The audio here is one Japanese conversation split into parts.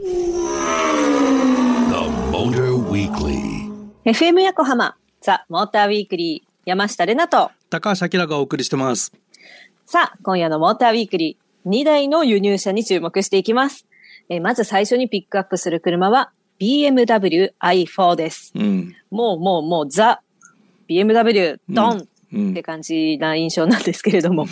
Motor Weekly. FM 横浜ザ・モーターウィークリー山下れなと。高橋明がお送りしてます。さあ今夜のモーターウィークリー。2台の輸入車に注目していきます、えーまず最初にピックアップする車は BMW i4 です。うん。もうもうもうザ BMW ドン。うんって感じな印象なんですけれども、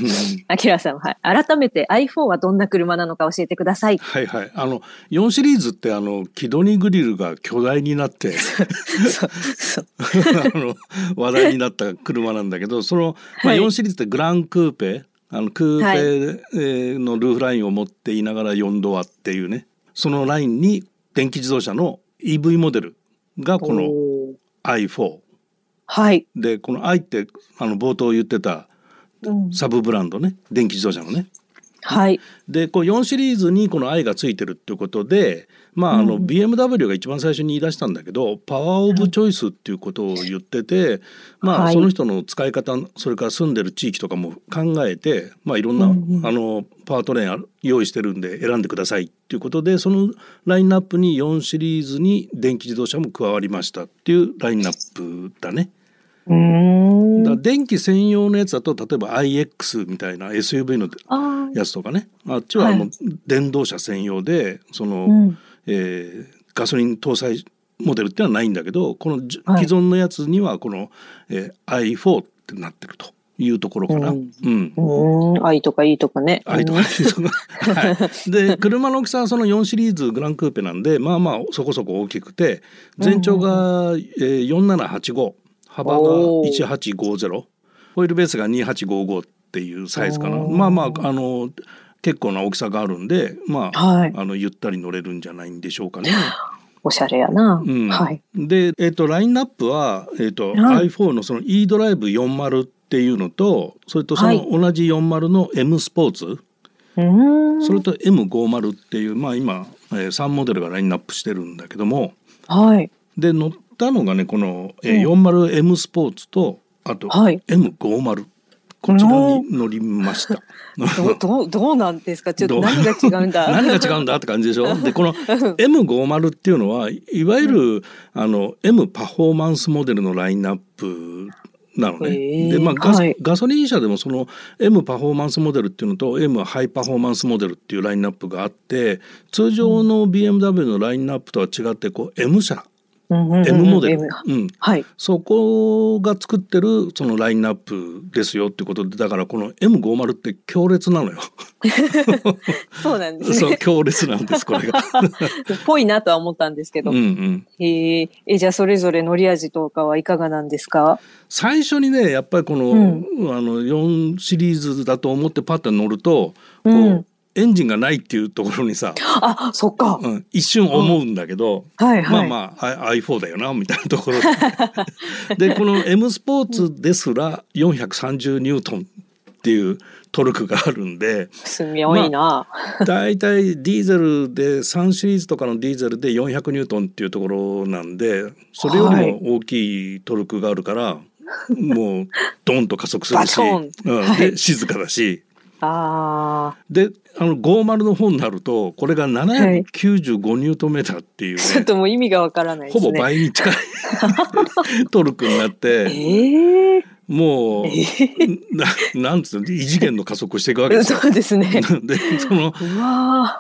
アキラさんは、はい、改めて i4 はどんな車なのか教えてください。はいはい。あの、4シリーズってあの、キドニグリルが巨大になって、あの、話題になった車なんだけど、その、まあ、はい。4シリーズってグランクーペ、あの、クーペえーのルーフラインを持っていながら4ドアっていうね、そのラインに電気自動車の EV モデルがこのおー。i4。はい。で、この i って、あの、冒頭言ってたうんサブブランドね、電気自動車のね。はい。でこう4シリーズにこの i がついてるっていうことで、まあ、あの BMW が一番最初に言い出したんだけどパワーオブチョイスっていうことを言ってて、まあ、はいその人の使い方それから住んでる地域とかも考えて、まあ、いろんな、あのパワートレイン用意してるんで選んでくださいっていうことでそのラインナップに4シリーズに電気自動車も加わりましたっていうラインナップだね。うーん。だ電気専用のやつだと例えば iX みたいな SUV のあやつとかねあっちはもう電動車専用でその、うんえーガソリン搭載モデルっていうのはないんだけどこのじはい既存のやつにはこの、えー i4 ってなってるというところかな。ううん。うーん。愛とかいいとかね。愛とかいいとかはい、で車の大きさはその4シリーズグランクーペなんでまあまあそこそこ大きくて全長が、えー4785幅がおー1850ホイールベースが2855っていうサイズかなまあまああの結構な大きさがあるんでまあ,、はいあのゆったり乗れるんじゃないんでしょうかね。おしゃれやな。うんはい。で、えっとラインナップは、えっとはい i4 のその e ドライブ40っていうのとそれとその同じ40の M スポーツ。それと M50 っていうまあ今、えー、3モデルがラインナップしてるんだけどもはい。で乗ったのがねこの、えー 40M スポーツとあとはい。M50 こちらに乗りました。どう、どう、どうなんですか？ちょっと何が違うんだ？何が違うんだって感じでしょ？でこの M50 っていうのはいわゆる、あの M パフォーマンスモデルのラインナップなのね。でまあガソはい。ガソリン車でもその M パフォーマンスモデルっていうのと M ハイパフォーマンスモデルっていうラインナップがあって通常の BMW のラインナップとは違ってこう M 車、うんうんうん M モデル、うん、はい。そこが作ってるそのラインナップですよってことでだからこの M50 って強烈なのよ。そうなんです そうね。強烈なんですこれが。ぽいなとは思ったんですけど。うんうん、えーえ、じゃあそれぞれ乗り味とかはいかがなんですか？最初にねやっぱりこの,、うんあの4シリーズだと思ってパッと乗ると、こううんエンジンがないっていうところにさ、あ、そっか。うん、一瞬思うんだけど、はいはい。まあまあ I- i4 だよなみたいなところで でこの M スポーツですら430ニュートンっていうトルクがあるんで。すごいな。だいたいディーゼルで3シリーズとかのディーゼルで400ニュートンっていうところなんでそれよりも大きいトルクがあるから、もうドンと加速するし、うんはいで静かだしあであの50の方になるとこれが795ニュートンメーターっていうあ、ね、ちょっともう意味がわからないですね。ほぼ倍に近い トルクになっえてえもう、ななんつうの異次元の加速をしていくわけですよ。そうですね。でその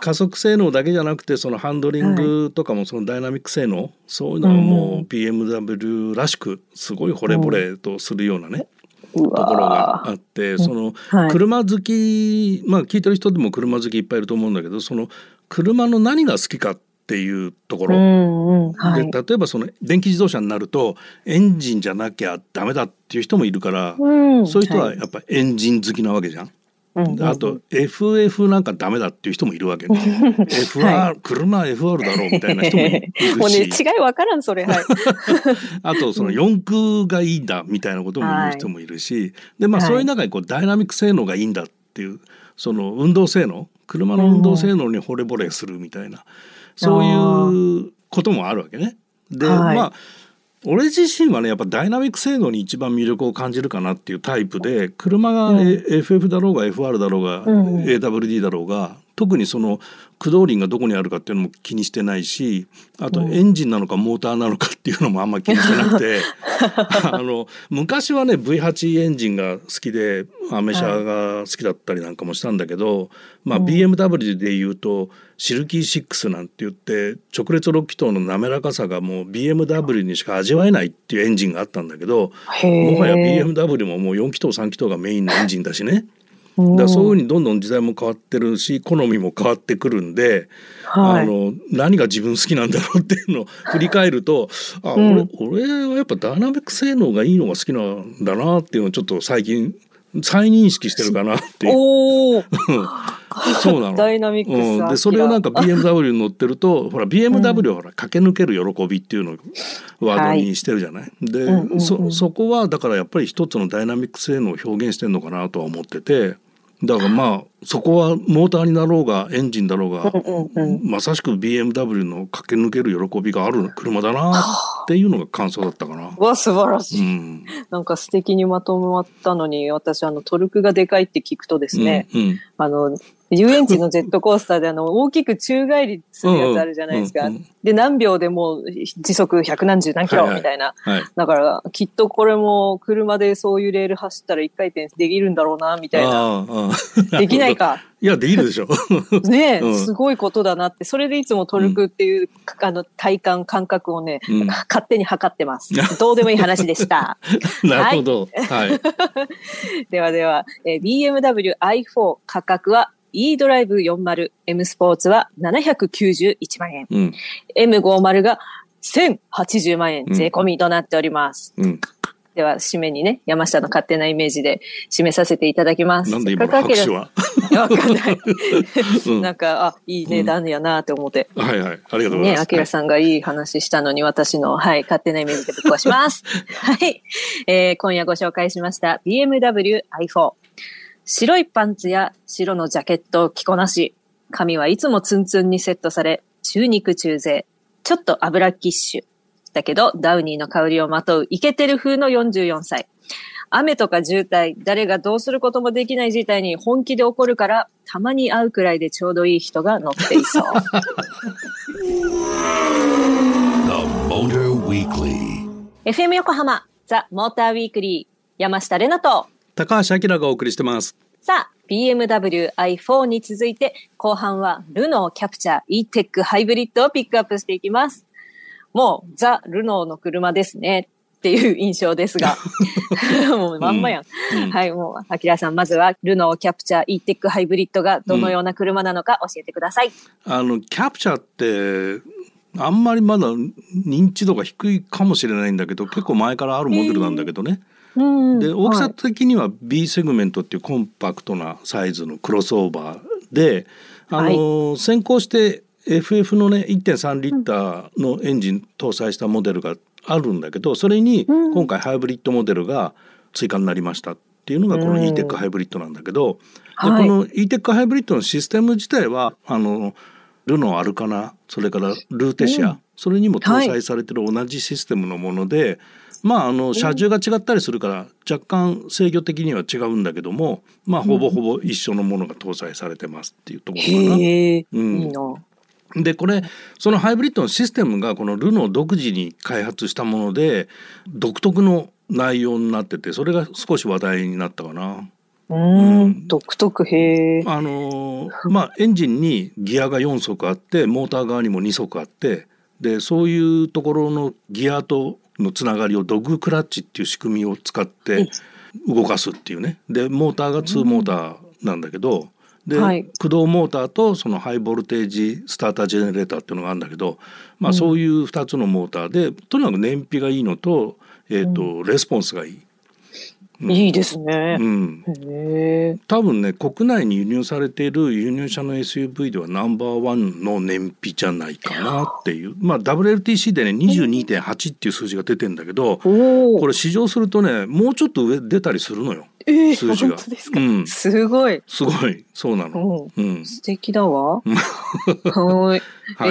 加速性能だけじゃなくてそのハンドリングとかもそのダイナミック性能、そういうのはもう BMW らしくすごい惚れ惚れとするようなね、ーうところがわあってそのはい車好きまあ聞いてる人でも車好きいっぱいいると思うんだけどその車の何が好きかっていうところ、うんうん。はい。で例えばその電気自動車になるとエンジンじゃなきゃダメだっていう人もいるから、うんそういう人はやっぱエンジン好きなわけじゃん。うんであと FF なんかダメだっていう人もいるわけね。FR、は車 FR だろうみたいな人もいる もうね、違し、いわからん、それ。はい。あとその四駆がいいんだみたいなことも言う人もいるし、でまあはい。そういう中にこうダイナミック性能がいいんだっていうその運動性能。車の運動性能に惚れ惚れするみたいな、そういうこともあるわけね。で、はい。まあ俺自身はねやっぱダイナミック性能に一番魅力を感じるかなっていうタイプで車が、うん。え FF だろうが FR だろうが、うん。AWD だろうが特にその駆動輪がどこにあるかっていうのも気にしてないしあとエンジンなのかモーターなのかっていうのもあんま気にしてなくて。あの昔はね V8 エンジンが好きでアメ車が好きだったりなんかもしたんだけど、まあ、BMW でいうとシルキー6なんて言って直列6気筒の滑らかさがもう BMW にしか味わえないっていうエンジンがあったんだけどもはや BMW ももう4気筒3気筒がメインのエンジンだしね。だそういうふうにどんどん時代も変わってるし好みも変わってくるんで、はい、あの何が自分好きなんだろうっていうのを振り返るとあ、うん、俺俺はやっぱダイナミック性能がいいのが好きなんだなっていうのをちょっと最近再認識してるかなっていう。おそうなの。ダイナミックうん、でそれをなんか BMW に乗ってると ほら BMW はほら駆け抜ける喜びっていうのをワードにしてるじゃない？はい、で、うんうんうん、そそこはだからやっぱり一つのダイナミック性能を表現してるのかなとは思ってて。だからまあそこはモーターになろうがエンジンだろうが、まさしく BMW の駆け抜ける喜びがある車だなっていうのが感想だったかな。わ素晴らしい、うん、なんか素敵にまとまったのに私あのトルクがでかいって聞くとですね、うんうん、あの遊園地のジェットコースターであの、大きく宙返りするやつあるじゃないですか。うんうん、で、何秒でも時速百何十何キロみたいな。はいはい、だから、きっとこれも車でそういうレール走ったら一回転できるんだろうな、みたいな。できないか。いや、できるでしょ。ねえ、うん、すごいことだなって。それでいつもトルクっていう、うん、あの、体感、感覚をね、うん、勝手に測ってます。どうでもいい話でした。なるほど。はい。ではでは、えー、BMW i4 価格は e ドライブ40、M スポーツは791万円、うん、M50 が1080万円税込みとなっております。うん、では、締めにね、山下の勝手なイメージで締めさせていただきます。なんで今の拍手は？わかんない。うん、なんか、あ、いい値段やなって思って。はいはい。ありがとうございます。ね、アキラさんがいい話したのに、私の、はい、勝手なイメージでぶっ壊します。はい。えー、今夜ご紹介しました BMW i4。白いパンツや白のジャケットを着こなし、髪はいつもツンツンにセットされ、中肉中背、ちょっと油キッシュ。だけど、ダウニーの香りをまとうイケてる風の44歳。雨とか渋滞、誰がどうすることもできない事態に本気で起こるから、たまに会うくらいでちょうどいい人が乗っていそう。FM 横浜、ザ・モーターウィークリー、山下れなと、高橋明がお送りしてます。さあ、BMW i4 に続いて、後半はルノーキャプチャー e-tech ハイブリッドをピックアップしていきます。もう、ザ・ルノーの車ですね。っていう印象ですが。もうまんまやん。うんうん、はい、もう、アキラさん、まずは、ルノーキャプチャー e-tech ハイブリッドがどのような車なのか教えてください。うん、あの、キャプチャーって、あんまりまだ認知度が低いかもしれないんだけど、結構前からあるモデルなんだけどね。えーで大きさ的には B セグメントっていうコンパクトなサイズのクロスオーバーで、あの、はい、先行して FF のね1.3リッターのエンジン搭載したモデルがあるんだけどそれに今回ハイブリッドモデルが追加になりましたっていうのがこの e-tech ハイブリッドなんだけど、でこの e-tech ハイブリッドのシステム自体はあのルノーアルカナそれからルーテシア、それにも搭載されてる同じシステムのもので、まああの車重が違ったりするから若干制御的には違うんだけどもまあほぼほぼ一緒のものが搭載されてますっていうところかな。うん、いいな。でこれそのハイブリッドのシステムがこのルノー独自に開発したもので独特の内容になっててそれが少し話題になったかな。うん、独特へあのまあエンジンにギアが4足あってモーター側にも2足あってでそういうところのギアとのつながりをドッグクラッチっていう仕組みを使って動かすっていうね。でモーターが2モーターなんだけど、で、はい、駆動モーターとそのハイボルテージスタータージェネレーターっていうのがあるんだけど、まあ、そういう2つのモーターで、とにかく燃費がいいのと,、えーとレスポンスがいい。いいですね。うん。多分ね国内に輸入されている輸入車の SUV ではナンバーワンの燃費じゃないかなっていうまあ WLTC でね22.8っていう数字が出てんだけどこれ試乗するとねもうちょっと上出たりするのよ。えー、数字が。うん、すごい。すごい。そうなの。うん。素敵だわ。はい。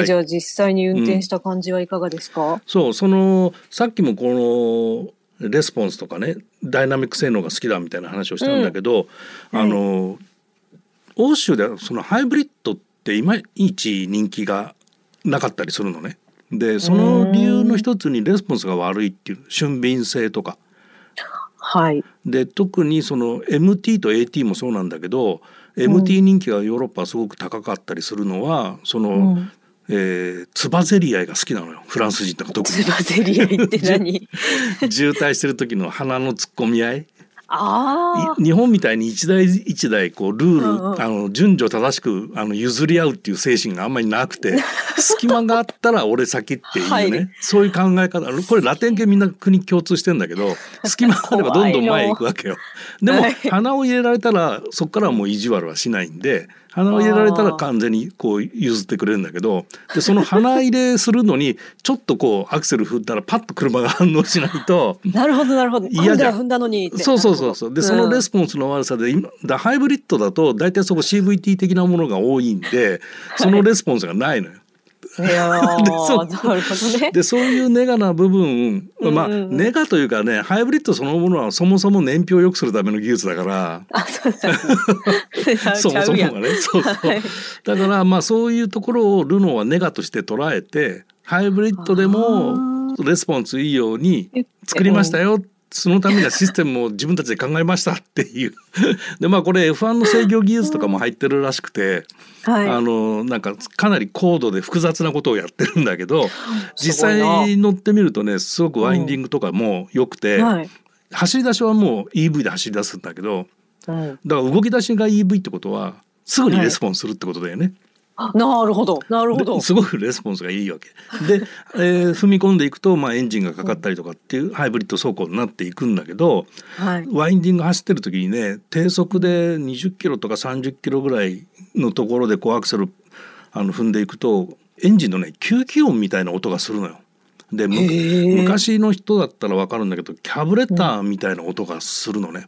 え、じゃあ実際に運転した感じはいかがですか、うん、そう、その、さっきもこの、レスポンスとかねダイナミック性能が好きだみたいな話をしたんだけど、うん、あの、欧州ではそのハイブリッドっっていまいち人気がなかったりするのね。でその理由の一つにレスポンスが悪いっていう俊敏性とか。はい。で特にその MT と AT もそうなんだけど、MT 人気がヨーロッパはすごく高かったりするのはその、うんえー、つばぜり合いが好きなのよ。フランス人とか特に。つばぜり合いって何？渋滞してる時の鼻の突っ込み合い。あい日本みたいに一台一台こうルール、うんうん。あの順序正しくあの譲り合うっていう精神があんまりなくて 隙間があったら俺先っていうね、はい。そういう考え方。これラテン系みんな国共通してんだけど 隙間があればどんどん前へ行くわけよ。でもはい。鼻を入れられたらそこからはもう意地悪はしないんで鼻を入れられたら完全にこう譲ってくれるんだけどでその鼻入れするのにちょっとこうアクセル踏んだらパッと車が反応しないと。あ。なるほどなるほど。嫌じゃん踏んだのに。そうそうそうそうでそのレス。スポンスの悪さで今だハイブリッドだと大体そこ CVT 的なものが多いんでそのレスポンスがないのよ。でそう。でそういうネガな部分まあネガというかねハイブリッドそのものはそもそも燃費を良くするための技術だから。あ、そうだ。そもそもがね。そうそう。はいだからまあそういうところをルノーはネガとして捉えてハイブリッドでもレスポンスいいように作りましたよそのためにはシステムを自分たちで考えましたっていうでまあこれ F1 の制御技術とかも入ってるらしくて、はい。あのなんかかなり高度で複雑なことをやってるんだけど実際乗ってみるとねすごくワインディングとかも良くて、はい。走り出しはもう EV で走り出すんだけどうんだから動き出しが EV ってことはすぐにレスポンスするってことだよね。あなるほど。なるほど。ですごくレスポンスがいいわけで、えー踏み込んでいくと、まあ、エンジンがかかったりとかっていうハイブリッド走行になっていくんだけどはい。ワインディング走ってる時にね低速で20キロとか30キロぐらいのところでこうアクセルあの踏んでいくとエンジンのね吸気音みたいな音がするのよ。で昔の人だったら分かるんだけどキャブレターみたいな音がするのね。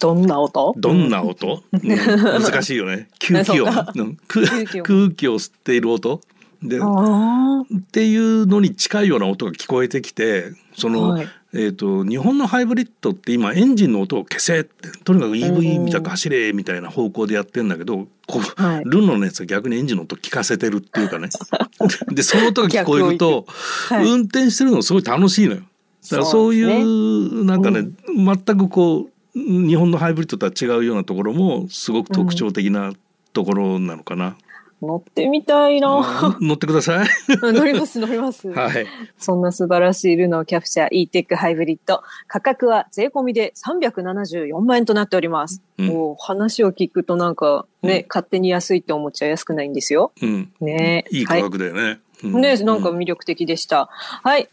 どんな音？どんな音、うん難しいよね。吸気音空吸気音空気を吸っている音。で。っていうのに近いような音が聞こえてきてその、はい。えー、と日本のハイブリッドって今エンジンの音を消せってとにかく EV みたく走れみたいな方向でやってんだけどこう、はい。ルノのやつは逆にエンジンの音聞かせてるっていうかね。でその音が聞こえると、はい。運転してるのすごい楽しいのよ。だからそういそうですうなんかね、全くこう日本のハイブリッドとは違うようなところもすごく特徴的なところなのかな。乗ってみたいな。乗ってください。乗ります乗ります。はい。そんな素晴らしいルノーキャプチャー e-tech ハイブリッド。価格は税込みで374万円となっております。うんお話を聞くとなんかね、勝手に安いって思っちゃ安くないんですよ。うん。ねいい価格だよね。うんね、なんかうん魅力的でした。はい。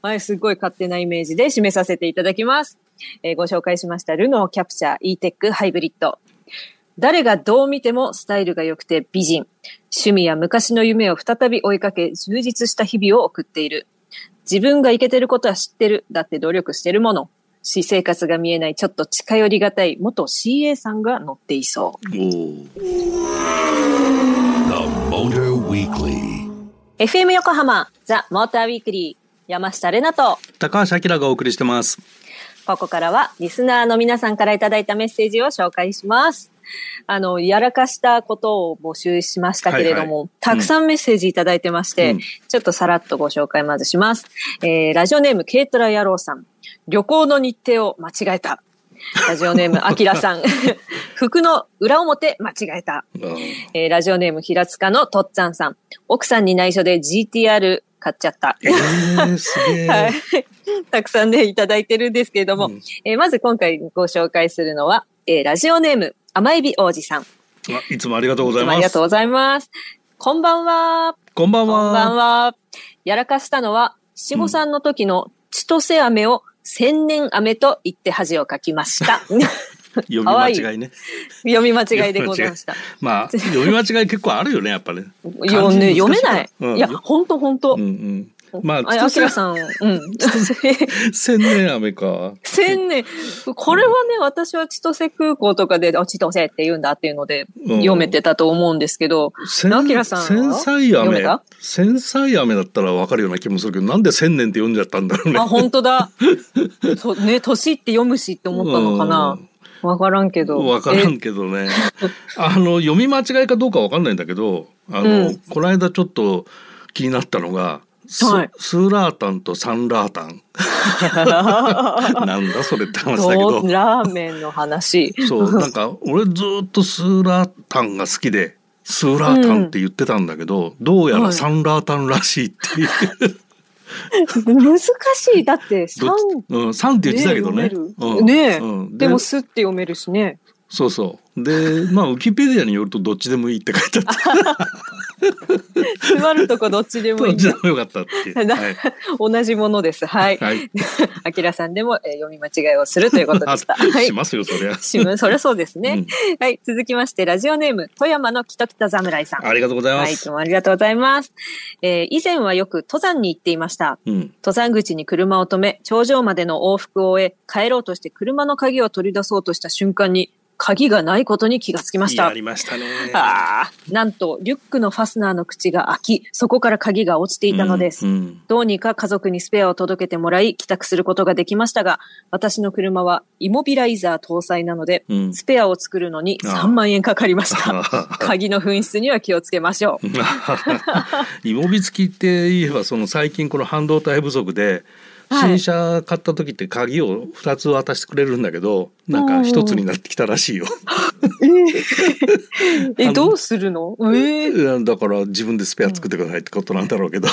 はい、すごい勝手なイメージで締めさせていただきます。えーご紹介しました、ルノーキャプチャー e-tech ハイブリッド。誰がどう見てもスタイルが良くて美人。趣味や昔の夢を再び追いかけ、充実した日々を送っている。自分がいけてることは知ってる。だって努力してるもの。私生活が見えないちょっと近寄りがたい元 CA さんが乗っていそう。おー The Motor Weekly. FM 横浜ザ・モーターウィークリー山下れなと高橋明がお送りしてます。ここからはリスナーの皆さんからいただいたメッセージを紹介します。あの、やらかしたことを募集しましたけれども、はいはいたくさんメッセージいただいてまして、うんちょっとさらっとご紹介まずします。えー、ラジオネーム、軽トラ野郎さん。旅行の日程を間違えた。ラジオネーム、あきらさん。服の裏表間違えた。えー、ラジオネーム、平塚のとっつぁんさん。奥さんに内緒で GTR 買っちゃった。えー、すげえ。はい。たくさんね、いただいてるんですけれども、うんえーまず今回ご紹介するのは、えーラジオネーム、甘エビ王子さん。いつもありがとうごつざいます。もありがとうございます。こんばんは。こんばんは。こんばんは。やらかしたのは、七五三の時の千歳飴を千年飴と言って恥をかきました。読み間違いね。読み間違いでございました。まあ読み間違い結構あるよねやっぱね。読めない。うんいや、ほんとほんとうん。うん。まああ、あきらさん、うん。千年飴か。千年。これはね、私は千歳空港とかで、あ、千歳って言うんだっていうので、うん読めてたと思うんですけど、千アキラさんは？繊細飴読めた？繊細飴だったらわかるような気もするけど、なんで千年って読んじゃったんだろうね。あ、本当だ。そうね、年って読むしって思ったのかな。わからんけど。わからんけどね。あの読み間違いかどうかわかんないんだけど、あの、うんこの間ちょっと気になったのが。スはい。スーラータンとサンラータン。なんだそれって話だけど。どラーメンの話。そうなんか俺ずっとスーラータンが好きでスーラータンって言ってたんだけど、どうやらサンラータンらしいっていう、難しい。だって、三うん、サンって言ってたけどね。ねえ。うん。でも、すって読めるしね。そうそう。でまあウィキペディアによるとどっちでもいいって書いてあって 座るとこどっちでもいいどっち。でもよかったっていう。なはい同じものです。はい。はい。あきらさんでも、えー読み間違いをするということでした。はいし。ますよそりゃ。しむそりゃそうですね、うんはい。続きまして、ラジオネーム、富山のきときと侍さん。ありがとうございまはい、す。どうもありがとうございます。えー以前はよく登山に行っていました。うん。登山口に車を止め、頂上までの往復を終え、帰ろうとして車の鍵を取り出そうとした瞬間に、鍵がないことに気がつきましたや。りましたね。ああ、なんと、リュックのファスナーの口が開き、そこから鍵が落ちていたのです。うんうんどうにか家族にスペアを届けてもらい、帰宅することができましたが、私の車はイモビライザー搭載なので、うんスペアを作るのに3万円かかりました。鍵の紛失には気をつけましょう。イモビ付きって言えばその最近この半導体不足ではい新車買った時って鍵を2つ渡してくれるんだけどなんか1つになってきたらしいよ。え、どうするの？えー、だから自分でスペア作ってくださいってことなんだろうけど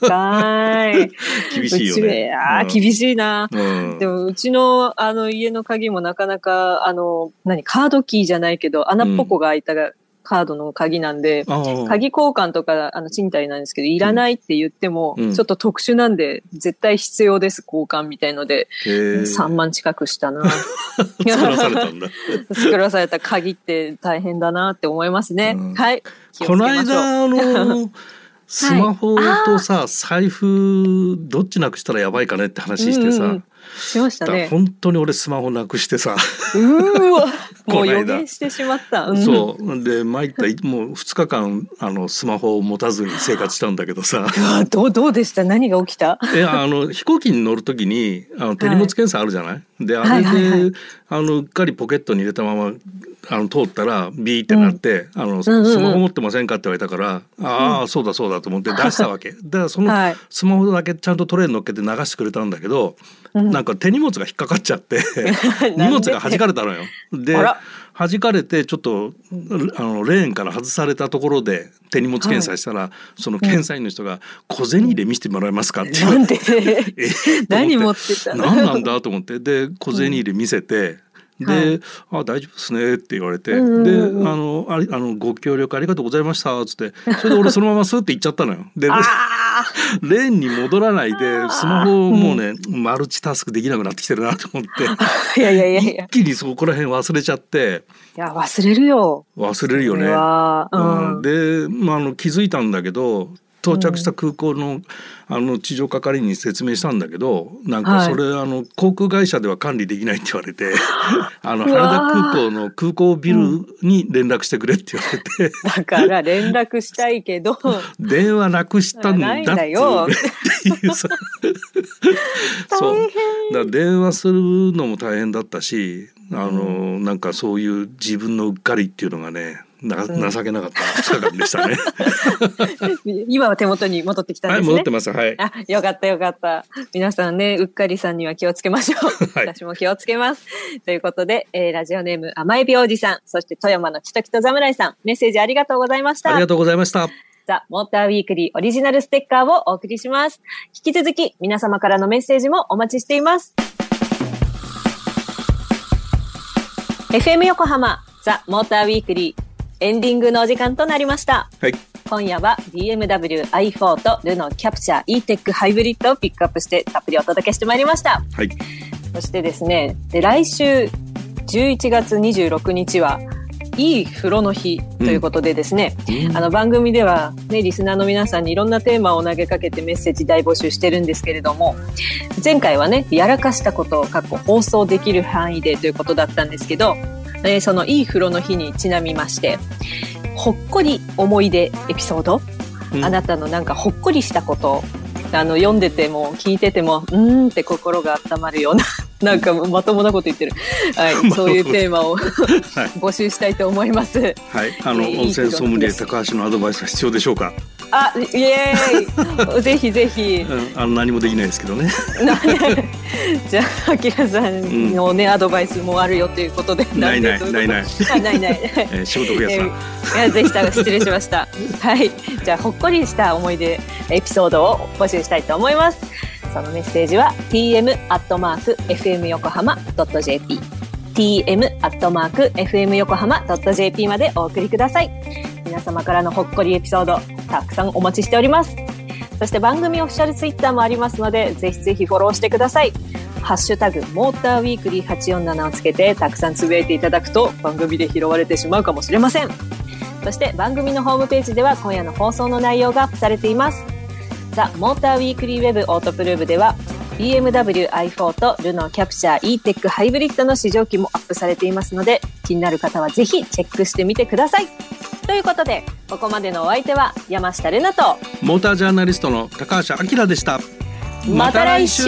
高い。厳しいよね。あー厳しいな。うんでも、うちの、あの、家の鍵もなかなか、あの、何、カードキーじゃないけど、穴っぽこが開いたカードの鍵なんで、鍵交換とか、あの、賃貸なんですけど、いらないって言っても、うん。ちょっと特殊なんで、絶対必要です、交換みたいので、へー。3万近くしたな。作らされたんだ。作らされた鍵って大変だなって思いますね。うん。はい。この間あの スマホとさ、財布どっちなくしたらやばいかねって話してさ、うんうん。しましたね。本当に俺スマホなくしてさ、うーわ、もう予言してしまった。うん。そう。で参ったもう2日間あのスマホを持たずに生活したんだけどさ。どう、どうでした？何が起きた？いやあの飛行機に乗る時にあの手荷物検査あるじゃない、であれで、はいはいはい。あのうっかりポケットに入れたままあの通ったらビーってなって、あのうんうんうん。スマホ持ってませんかって言われたから、ああそうだそうだと思って 出したわけ。だからそのはい。スマホだけちゃんとトレーに乗っけて流してくれたんだけど、うん。なんか手荷物が引っかかっちゃって 荷物が弾かれたのよ。で弾かれてちょっとあのレーンから外されたところで手荷物検査したら、その検査員の人が「小銭入れ見せてもらえますか?」って言われて。何持持ってたの？何なんだ？と思って。で小銭入れ見せて。で、はいあ大丈夫ですねって言われて、うんうんでうん。あのありあのご協力ありがとうございましたっつってそれで俺そのままスーって行っちゃったのよ。であ レーンに戻らないでスマホもうね、マルチタスクできなくなってきてるなと思って あいやいやいや。一気にそこら辺忘れちゃって。いや、忘れるよ。忘れるよね。うん。うん、で、まあ、あの気づいたんだけど到着した空港の,、あの地上係員に説明したんだけどなんかそれ、あの航空会社では管理できないって言われて あの羽田空港の空港ビルに連絡してくれって言われて、だから連絡したいけど、電話なくしたんだっていう。さそう。だ電話するのも大変だったしあの、なんかそういう自分のうっかりっていうのがねな情けなかった2日間でしたね。今は手元に戻ってきたんはいですね。戻ってますはい。あ、よかったよかった。皆さんね、うっかりさんには気をつけましょう。はい私も気をつけます。ということで、えーラジオネーム甘エビおじさん、そして富山のきときと侍さん、メッセージありがとうございましたありが。とうございました。ザ・モーターウィークリーオリジナルステッカーをお送りします。引き続き皆様からのメッセージもお待ちしています。FM 横浜ザ・モーターウィークリーエンディングのお時間となりました。はい。今夜は BMW i4 とルノーキャプチャー e-tech ハイブリッドをピックアップしてたっぷりお届けしてまいりました。はい。そしてですね、で来週11月26日は、いい風呂の日ということでですね、あの番組では、ね、リスナーの皆さんにいろんなテーマを投げかけてメッセージ大募集してるんですけれども、前回はね、やらかしたことを過去放送できる範囲でということだったんですけど、えーそのいい風呂の日にちなみまして、ほっこり思い出エピソード、うんあなたのなんかほっこりしたこと？あの読んでても聞いててもうーんって心が温まるような なんかまともなこと言ってる。はい、そういうテーマを募集したいと思います。はい、あの、えー温泉ソムリエ高橋のアドバイスが必要でしょうか？あ、イエーイ ぜひぜひ。うん、あの何もできないですけどね。じゃあ、あきらさんのね、アドバイスもあるよということで。ないないんでないない。あないない。えー仕事増やさん。えーいや、ぜひ失礼しました。はい。じゃあ、ほっこりした思い出エピソードを募集したいと思います。そのメッセージは tm アットマーク fm 横浜ドット jp tm アットマーク fm 横浜ドット jp までお送りください。皆様からのほっこりエピソード、たくさんお待ちしております。そして番組オフィシャルツイッターもありますので、ぜひぜひフォローしてください。ハッシュタグ、モーターウィークリー847をつけて、たくさんつぶやいていただくと、番組で拾われてしまうかもしれません。そして番組のホームページでは今夜の放送の内容がアップされています。ザ・モーターウィークリーウェブオートプルーブでは BMW i4 とルノーキャプチャー e-tech ハイブリッドの試乗機もアップされていますので気になる方はぜひチェックしてみてください。ということでここまでのお相手は山下れなとモータージャーナリストの高橋明でした。また来週